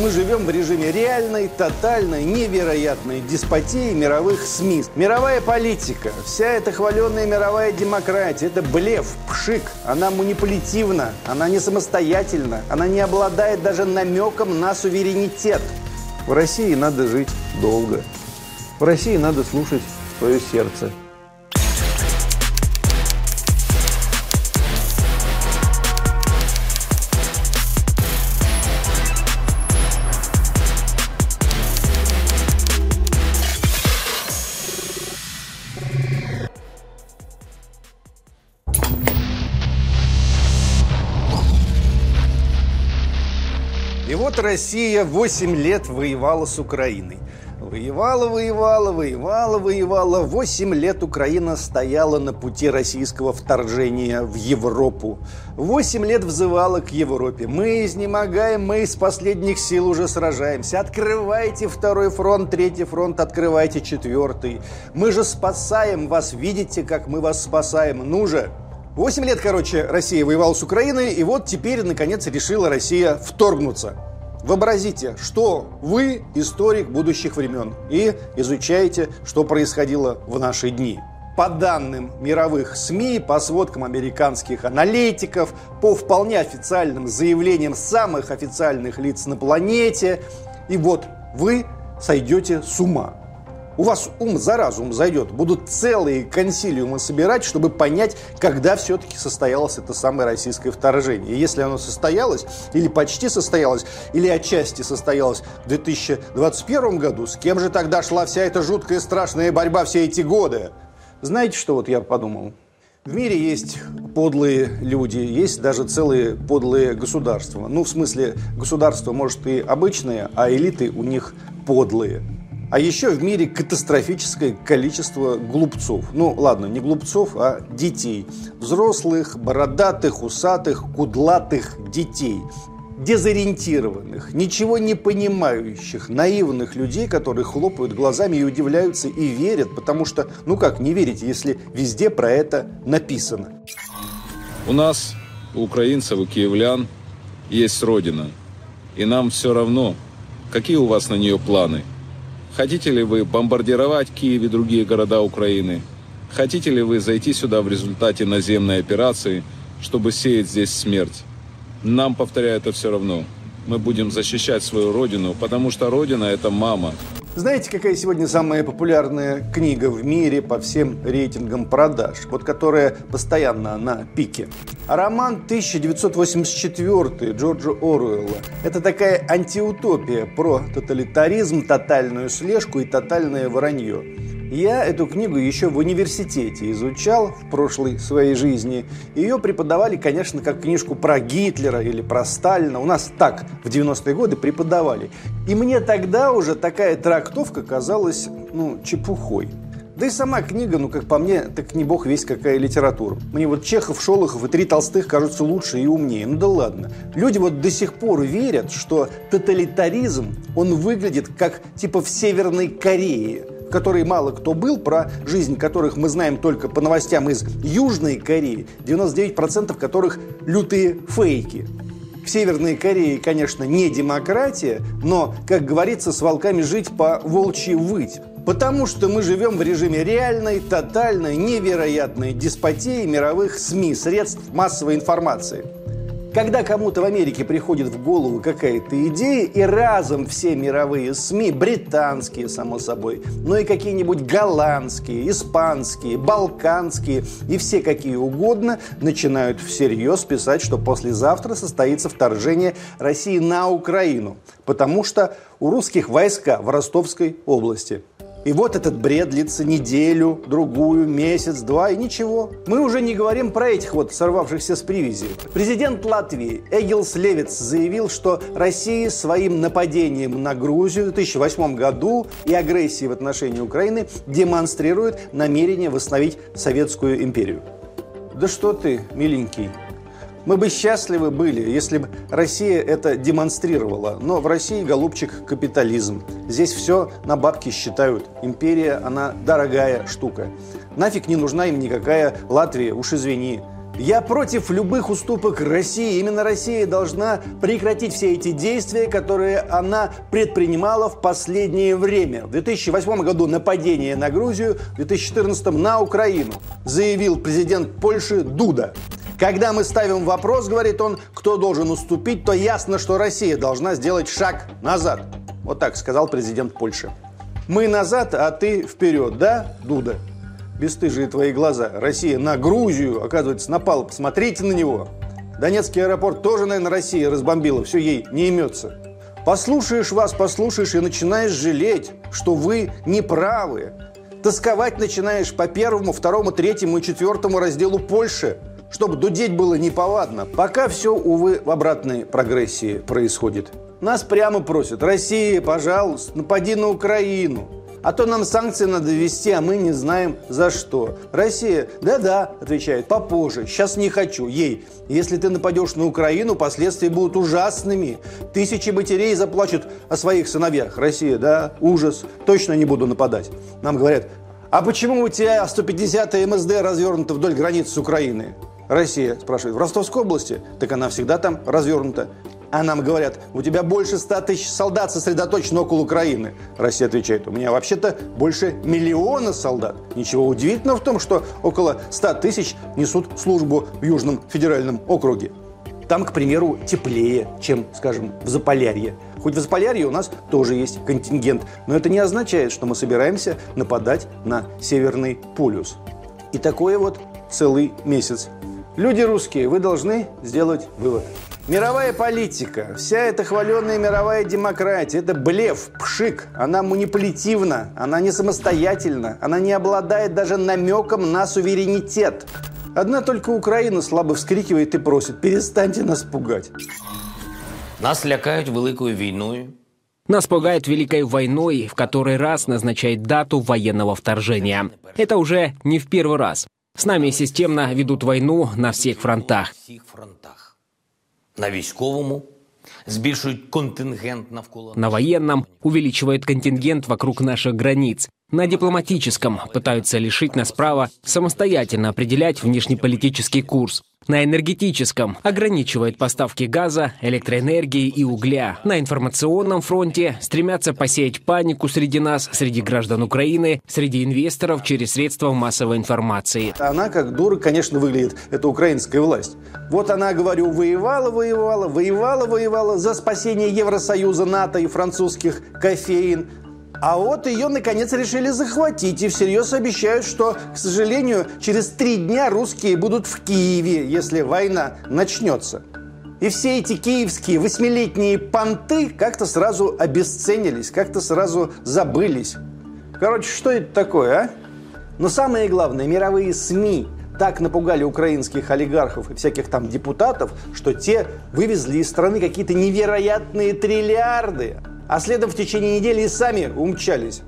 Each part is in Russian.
Мы живем в режиме реальной, тотальной, невероятной деспотии мировых СМИ. Мировая политика, вся эта хваленная мировая демократия, это блеф, пшик. Она манипулятивна, она не самостоятельна, она не обладает даже намеком на суверенитет. В России надо жить долго. В России надо слушать свое сердце. Вот Россия 8 лет воевала с Украиной. Воевала, воевала, воевала, воевала. Восемь лет Украина стояла на пути российского вторжения в Европу. Восемь лет взывала к Европе. Мы изнемогаем, мы из последних сил уже сражаемся. Открывайте второй фронт, третий фронт, открывайте четвертый. Мы же спасаем вас, видите, как мы вас спасаем. Ну же, Восемь лет, короче, Россия воевала с Украиной, и вот теперь, наконец, решила Россия вторгнуться. Вообразите, что вы историк будущих времен и изучаете, что происходило в наши дни. По данным мировых СМИ, по сводкам американских аналитиков, по вполне официальным заявлениям самых официальных лиц на планете, и вот вы сойдете с ума у вас ум за разум зайдет. Будут целые консилиумы собирать, чтобы понять, когда все-таки состоялось это самое российское вторжение. И если оно состоялось, или почти состоялось, или отчасти состоялось в 2021 году, с кем же тогда шла вся эта жуткая страшная борьба все эти годы? Знаете, что вот я подумал? В мире есть подлые люди, есть даже целые подлые государства. Ну, в смысле, государства, может, и обычные, а элиты у них подлые. А еще в мире катастрофическое количество глупцов. Ну, ладно, не глупцов, а детей. Взрослых, бородатых, усатых, кудлатых детей. Дезориентированных, ничего не понимающих, наивных людей, которые хлопают глазами и удивляются и верят, потому что, ну как не верить, если везде про это написано. У нас, у украинцев, у киевлян, есть Родина. И нам все равно, какие у вас на нее планы – Хотите ли вы бомбардировать Киев и другие города Украины? Хотите ли вы зайти сюда в результате наземной операции, чтобы сеять здесь смерть? Нам, повторяю, это все равно. Мы будем защищать свою родину, потому что родина – это мама. Знаете, какая сегодня самая популярная книга в мире по всем рейтингам продаж? Вот которая постоянно на пике. Роман 1984 Джорджа Оруэлла. Это такая антиутопия про тоталитаризм, тотальную слежку и тотальное вранье. Я эту книгу еще в университете изучал в прошлой своей жизни. Ее преподавали, конечно, как книжку про Гитлера или про Сталина. У нас так в 90-е годы преподавали. И мне тогда уже такая трактовка казалась, ну, чепухой. Да и сама книга, ну, как по мне, так не бог весь какая литература. Мне вот Чехов, Шолохов и Три Толстых кажутся лучше и умнее. Ну да ладно. Люди вот до сих пор верят, что тоталитаризм, он выглядит как типа в Северной Корее которой мало кто был, про жизнь которых мы знаем только по новостям из Южной Кореи, 99% которых лютые фейки. В Северной Корее, конечно, не демократия, но, как говорится, с волками жить по волчьи выть. Потому что мы живем в режиме реальной, тотальной, невероятной деспотии мировых СМИ, средств массовой информации – когда кому-то в Америке приходит в голову какая-то идея, и разом все мировые СМИ, британские, само собой, но и какие-нибудь голландские, испанские, балканские и все какие угодно, начинают всерьез писать, что послезавтра состоится вторжение России на Украину, потому что у русских войска в Ростовской области – и вот этот бред длится неделю, другую, месяц, два и ничего. Мы уже не говорим про этих вот сорвавшихся с привязи. Президент Латвии Эгилс Левиц заявил, что Россия своим нападением на Грузию в 2008 году и агрессией в отношении Украины демонстрирует намерение восстановить Советскую империю. Да что ты, миленький, мы бы счастливы были, если бы Россия это демонстрировала. Но в России, голубчик, капитализм. Здесь все на бабки считают. Империя, она дорогая штука. Нафиг не нужна им никакая Латвия, уж извини. Я против любых уступок России. Именно Россия должна прекратить все эти действия, которые она предпринимала в последнее время. В 2008 году нападение на Грузию, в 2014 на Украину, заявил президент Польши Дуда. Когда мы ставим вопрос, говорит он, кто должен уступить, то ясно, что Россия должна сделать шаг назад. Вот так сказал президент Польши. Мы назад, а ты вперед, да, Дуда? бесстыжие твои глаза. Россия на Грузию, оказывается, напала. Посмотрите на него. Донецкий аэропорт тоже, наверное, Россия разбомбила. Все ей не имется. Послушаешь вас, послушаешь и начинаешь жалеть, что вы неправы. Тосковать начинаешь по первому, второму, третьему и четвертому разделу Польши, чтобы дудеть было неповадно. Пока все, увы, в обратной прогрессии происходит. Нас прямо просят, Россия, пожалуйста, напади на Украину. А то нам санкции надо ввести, а мы не знаем за что. Россия, да-да, отвечает, попозже, сейчас не хочу. Ей, если ты нападешь на Украину, последствия будут ужасными. Тысячи матерей заплачут о своих сыновьях. Россия, да, ужас, точно не буду нападать. Нам говорят, а почему у тебя 150 МСД развернута вдоль границы с Украиной? Россия спрашивает, в Ростовской области? Так она всегда там развернута. А нам говорят, у тебя больше 100 тысяч солдат сосредоточено около Украины. Россия отвечает, у меня вообще-то больше миллиона солдат. Ничего удивительного в том, что около 100 тысяч несут службу в Южном федеральном округе. Там, к примеру, теплее, чем, скажем, в Заполярье. Хоть в Заполярье у нас тоже есть контингент, но это не означает, что мы собираемся нападать на Северный полюс. И такое вот целый месяц. Люди русские, вы должны сделать вывод. Мировая политика, вся эта хваленная мировая демократия, это блеф, пшик. Она манипулятивна, она не самостоятельна, она не обладает даже намеком на суверенитет. Одна только Украина слабо вскрикивает и просит, перестаньте нас пугать. Нас лякають великою війною. Нас пугают Великой войной, в который раз назначает дату военного вторжения. Это уже не в первый раз. С нами системно ведут войну на всех фронтах. всіх фронтах. На військовому збільшують контингент навколо На военном увеличивают контингент вокруг наших границ. На дипломатическом пытаются лишить нас права самостоятельно определять внешнеполитический курс. На энергетическом ограничивает поставки газа, электроэнергии и угля. На информационном фронте стремятся посеять панику среди нас, среди граждан Украины, среди инвесторов через средства массовой информации. Она как дура, конечно, выглядит, это украинская власть. Вот она, говорю, воевала, воевала, воевала, воевала за спасение Евросоюза, НАТО и французских кофеин. А вот ее, наконец, решили захватить и всерьез обещают, что, к сожалению, через три дня русские будут в Киеве, если война начнется. И все эти киевские восьмилетние понты как-то сразу обесценились, как-то сразу забылись. Короче, что это такое, а? Но самое главное, мировые СМИ так напугали украинских олигархов и всяких там депутатов, что те вывезли из страны какие-то невероятные триллиарды, а следом в течение недели и сами умчались.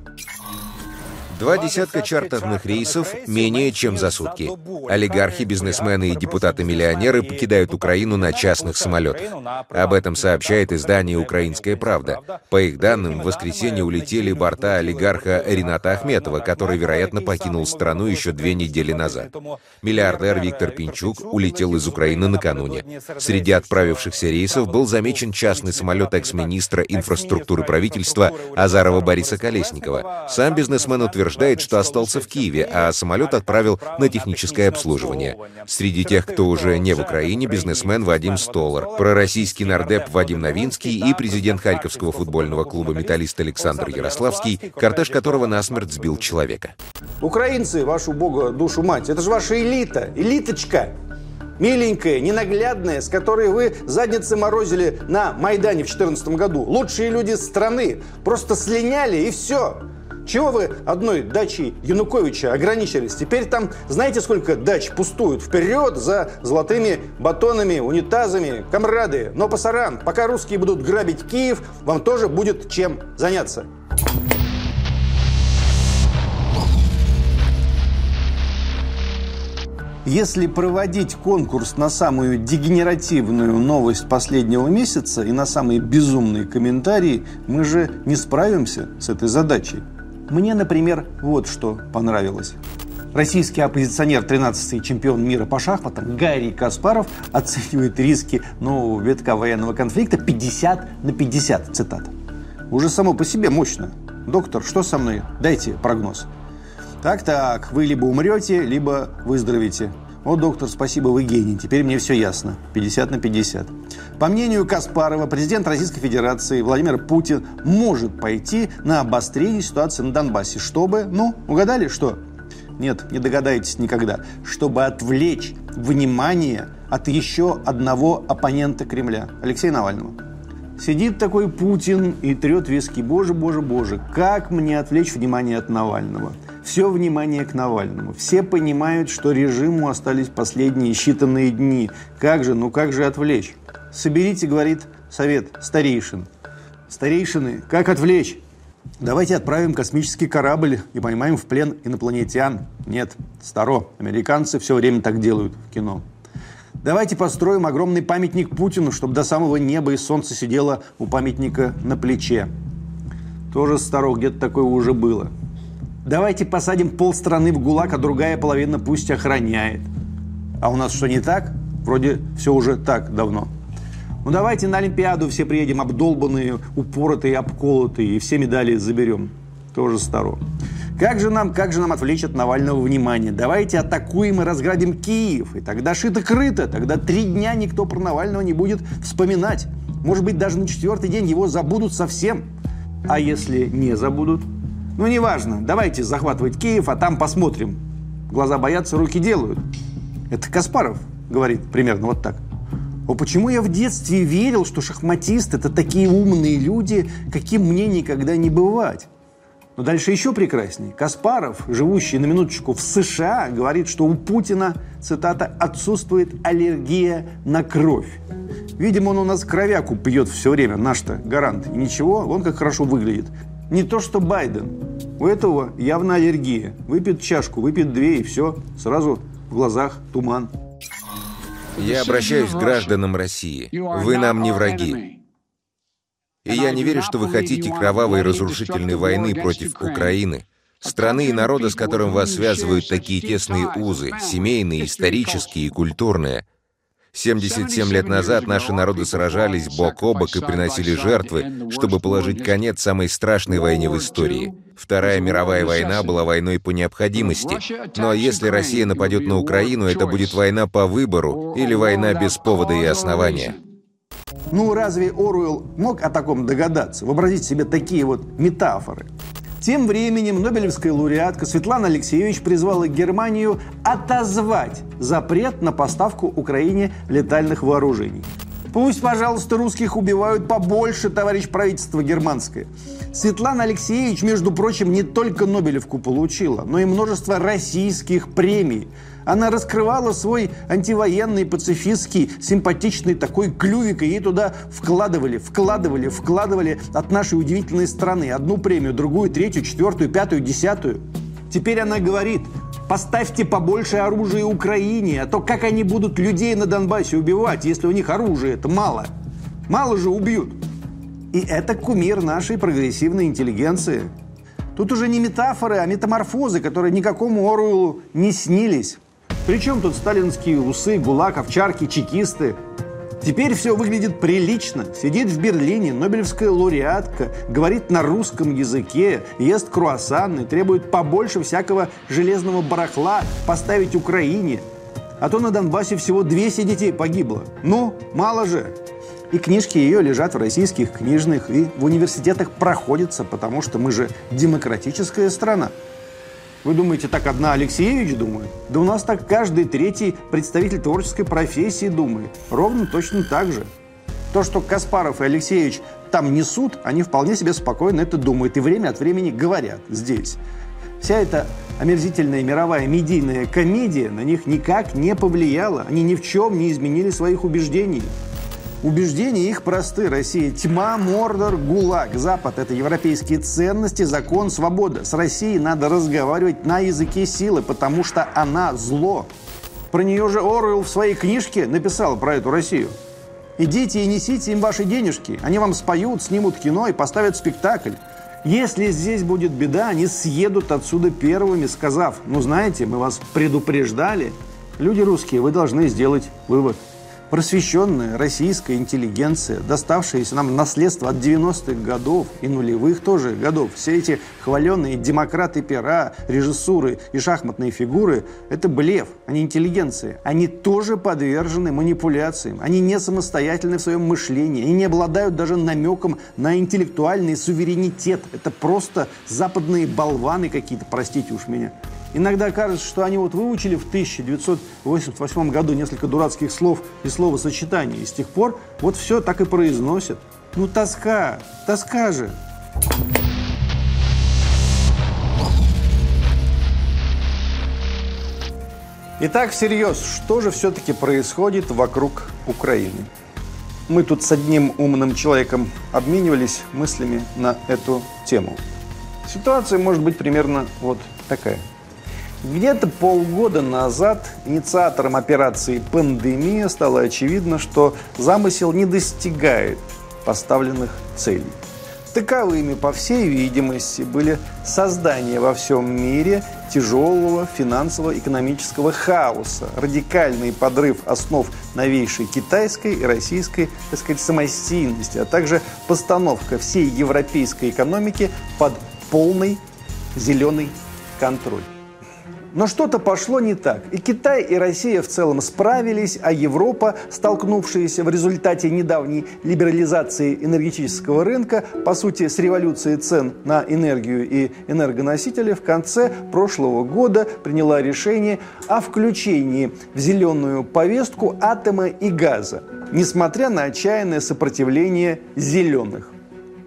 Два десятка чартерных рейсов менее чем за сутки. Олигархи, бизнесмены и депутаты-миллионеры покидают Украину на частных самолетах. Об этом сообщает издание «Украинская правда». По их данным, в воскресенье улетели борта олигарха Рената Ахметова, который, вероятно, покинул страну еще две недели назад. Миллиардер Виктор Пинчук улетел из Украины накануне. Среди отправившихся рейсов был замечен частный самолет экс-министра инфраструктуры правительства Азарова Бориса Колесникова. Сам бизнесмен утверждает, что остался в Киеве, а самолет отправил на техническое обслуживание. Среди тех, кто уже не в Украине, бизнесмен Вадим Столар, пророссийский нардеп Вадим Новинский и президент Харьковского футбольного клуба «Металлист» Александр Ярославский, кортеж которого насмерть сбил человека. Украинцы, вашу бога, душу мать, это же ваша элита, элиточка. Миленькая, ненаглядная, с которой вы задницы морозили на Майдане в 2014 году. Лучшие люди страны просто слиняли и все. Чего вы одной дачей Януковича ограничились? Теперь там знаете, сколько дач пустуют? Вперед за золотыми батонами, унитазами, комрады. Но пасаран, пока русские будут грабить Киев, вам тоже будет чем заняться. Если проводить конкурс на самую дегенеративную новость последнего месяца и на самые безумные комментарии, мы же не справимся с этой задачей. Мне, например, вот что понравилось. Российский оппозиционер, 13-й чемпион мира по шахматам Гарри Каспаров оценивает риски нового витка военного конфликта 50 на 50, цитата. Уже само по себе мощно. Доктор, что со мной? Дайте прогноз. Так-так, вы либо умрете, либо выздоровеете. О, доктор, спасибо, вы гений. Теперь мне все ясно. 50 на 50. По мнению Каспарова, президент Российской Федерации Владимир Путин может пойти на обострение ситуации на Донбассе, чтобы, ну, угадали, что? Нет, не догадаетесь никогда. Чтобы отвлечь внимание от еще одного оппонента Кремля, Алексея Навального. Сидит такой Путин и трет виски. Боже, боже, боже, как мне отвлечь внимание от Навального? Все внимание к Навальному. Все понимают, что режиму остались последние считанные дни. Как же, ну как же отвлечь? Соберите, говорит совет старейшин. Старейшины, как отвлечь? Давайте отправим космический корабль и поймаем в плен инопланетян. Нет, старо. Американцы все время так делают в кино. Давайте построим огромный памятник Путину, чтобы до самого неба и солнца сидело у памятника на плече. Тоже старо, где-то такое уже было. Давайте посадим полстраны в ГУЛАГ, а другая половина пусть охраняет. А у нас что, не так? Вроде все уже так давно. Ну давайте на Олимпиаду все приедем обдолбанные, упоротые, обколотые, и все медали заберем. Тоже старо. Как же нам, как же нам отвлечь от Навального внимания? Давайте атакуем и разградим Киев. И тогда шито-крыто. Тогда три дня никто про Навального не будет вспоминать. Может быть, даже на четвертый день его забудут совсем. А если не забудут? Ну, неважно. Давайте захватывать Киев, а там посмотрим. Глаза боятся, руки делают. Это Каспаров говорит примерно вот так. О, почему я в детстве верил, что шахматисты – это такие умные люди, каким мне никогда не бывать? Но дальше еще прекраснее. Каспаров, живущий на минуточку в США, говорит, что у Путина, цитата, «отсутствует аллергия на кровь». Видимо, он у нас кровяку пьет все время, наш-то гарант. И ничего, он как хорошо выглядит. Не то, что Байден. У этого явно аллергия. Выпьет чашку, выпьет две, и все. Сразу в глазах туман. Я обращаюсь к гражданам России. Вы нам не враги. И я не верю, что вы хотите кровавой и разрушительной войны против Украины, страны и народа, с которым вас связывают такие тесные узы, семейные, исторические и культурные. 77 лет назад наши народы сражались бок о бок и приносили жертвы, чтобы положить конец самой страшной войне в истории. Вторая мировая война была войной по необходимости. Но если Россия нападет на Украину, это будет война по выбору или война без повода и основания. Ну, разве Оруэлл мог о таком догадаться? Вообразить себе такие вот метафоры. Тем временем Нобелевская лауреатка Светлана Алексеевич призвала Германию отозвать запрет на поставку Украине летальных вооружений. Пусть, пожалуйста, русских убивают побольше, товарищ правительство германское. Светлана Алексеевич, между прочим, не только Нобелевку получила, но и множество российских премий – она раскрывала свой антивоенный, пацифистский, симпатичный такой клювик, и ей туда вкладывали, вкладывали, вкладывали от нашей удивительной страны. Одну премию, другую, третью, четвертую, пятую, десятую. Теперь она говорит, поставьте побольше оружия Украине, а то как они будут людей на Донбассе убивать, если у них оружия это мало? Мало же убьют. И это кумир нашей прогрессивной интеллигенции. Тут уже не метафоры, а метаморфозы, которые никакому Оруэллу не снились. Причем тут сталинские усы, гулаг, овчарки, чекисты? Теперь все выглядит прилично. Сидит в Берлине Нобелевская лауреатка, говорит на русском языке, ест круассаны, требует побольше всякого железного барахла поставить Украине. А то на Донбассе всего 200 детей погибло. Ну, мало же. И книжки ее лежат в российских книжных и в университетах проходятся, потому что мы же демократическая страна. Вы думаете, так одна Алексеевич думает? Да у нас так каждый третий представитель творческой профессии думает. Ровно точно так же. То, что Каспаров и Алексеевич там несут, они вполне себе спокойно это думают и время от времени говорят здесь. Вся эта омерзительная мировая медийная комедия на них никак не повлияла. Они ни в чем не изменили своих убеждений. Убеждения их просты. Россия – тьма, Мордор, ГУЛАГ. Запад – это европейские ценности, закон, свобода. С Россией надо разговаривать на языке силы, потому что она – зло. Про нее же Оруэлл в своей книжке написал про эту Россию. Идите и несите им ваши денежки. Они вам споют, снимут кино и поставят спектакль. Если здесь будет беда, они съедут отсюда первыми, сказав, ну знаете, мы вас предупреждали. Люди русские, вы должны сделать вывод – просвещенная российская интеллигенция, доставшаяся нам наследство от 90-х годов и нулевых тоже годов, все эти хваленные демократы пера, режиссуры и шахматные фигуры – это блеф, они интеллигенция. Они тоже подвержены манипуляциям, они не самостоятельны в своем мышлении, они не обладают даже намеком на интеллектуальный суверенитет. Это просто западные болваны какие-то, простите уж меня. Иногда кажется, что они вот выучили в 1988 году несколько дурацких слов и словосочетаний, и с тех пор вот все так и произносят. Ну, тоска, тоска же. Итак, всерьез, что же все-таки происходит вокруг Украины? Мы тут с одним умным человеком обменивались мыслями на эту тему. Ситуация может быть примерно вот такая – где-то полгода назад инициатором операции «Пандемия» стало очевидно, что замысел не достигает поставленных целей. Таковыми, по всей видимости, были создание во всем мире тяжелого финансово-экономического хаоса, радикальный подрыв основ новейшей китайской и российской, так сказать, самостийности, а также постановка всей европейской экономики под полный зеленый контроль. Но что-то пошло не так. И Китай, и Россия в целом справились, а Европа, столкнувшаяся в результате недавней либерализации энергетического рынка, по сути, с революцией цен на энергию и энергоносители, в конце прошлого года приняла решение о включении в зеленую повестку атома и газа, несмотря на отчаянное сопротивление зеленых.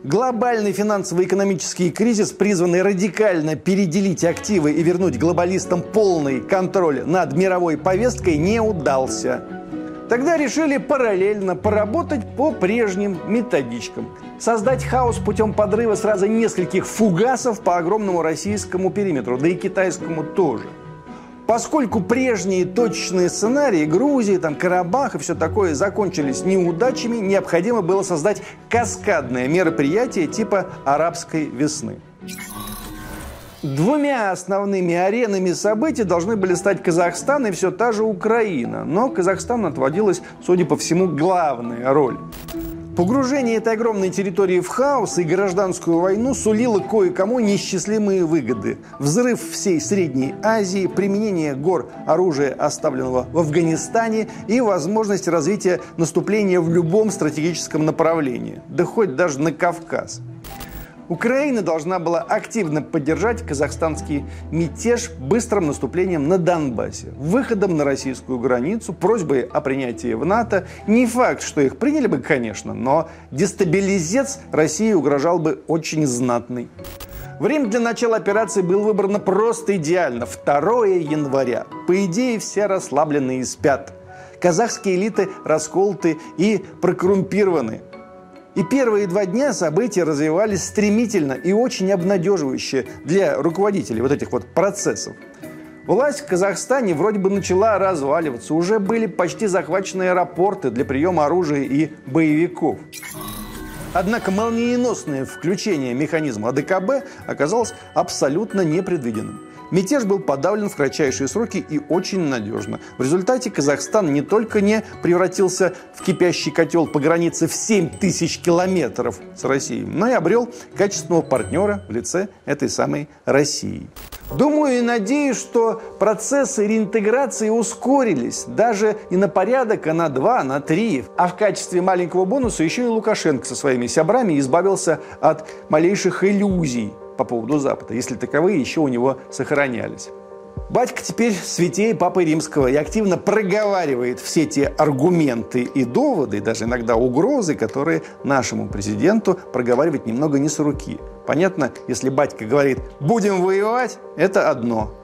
Глобальный финансово-экономический кризис, призванный радикально переделить активы и вернуть глобалистам полный контроль над мировой повесткой, не удался. Тогда решили параллельно поработать по прежним методичкам. Создать хаос путем подрыва сразу нескольких фугасов по огромному российскому периметру, да и китайскому тоже – Поскольку прежние точечные сценарии Грузии, там, Карабах и все такое закончились неудачами, необходимо было создать каскадное мероприятие типа арабской весны. Двумя основными аренами событий должны были стать Казахстан и все та же Украина. Но Казахстан отводилась, судя по всему, главная роль. Погружение этой огромной территории в хаос и гражданскую войну сулило кое-кому неисчислимые выгоды. Взрыв всей Средней Азии, применение гор оружия, оставленного в Афганистане и возможность развития наступления в любом стратегическом направлении, да хоть даже на Кавказ – Украина должна была активно поддержать казахстанский мятеж быстрым наступлением на Донбассе, выходом на российскую границу, просьбой о принятии в НАТО. Не факт, что их приняли бы, конечно, но дестабилизец России угрожал бы очень знатный. Время для начала операции было выбрано просто идеально. 2 января. По идее, все расслабленные спят. Казахские элиты расколоты и прокоррумпированы. И первые два дня события развивались стремительно и очень обнадеживающе для руководителей вот этих вот процессов. Власть в Казахстане вроде бы начала разваливаться. Уже были почти захвачены аэропорты для приема оружия и боевиков. Однако молниеносное включение механизма АДКБ оказалось абсолютно непредвиденным. Мятеж был подавлен в кратчайшие сроки и очень надежно. В результате Казахстан не только не превратился в кипящий котел по границе в 7 тысяч километров с Россией, но и обрел качественного партнера в лице этой самой России. Думаю и надеюсь, что процессы реинтеграции ускорились даже не на порядок, а на два, на три. А в качестве маленького бонуса еще и Лукашенко со своими сябрами избавился от малейших иллюзий по поводу Запада, если таковые еще у него сохранялись. Батька теперь святее Папы Римского и активно проговаривает все те аргументы и доводы, даже иногда угрозы, которые нашему президенту проговаривать немного не с руки. Понятно, если батька говорит «будем воевать», это одно.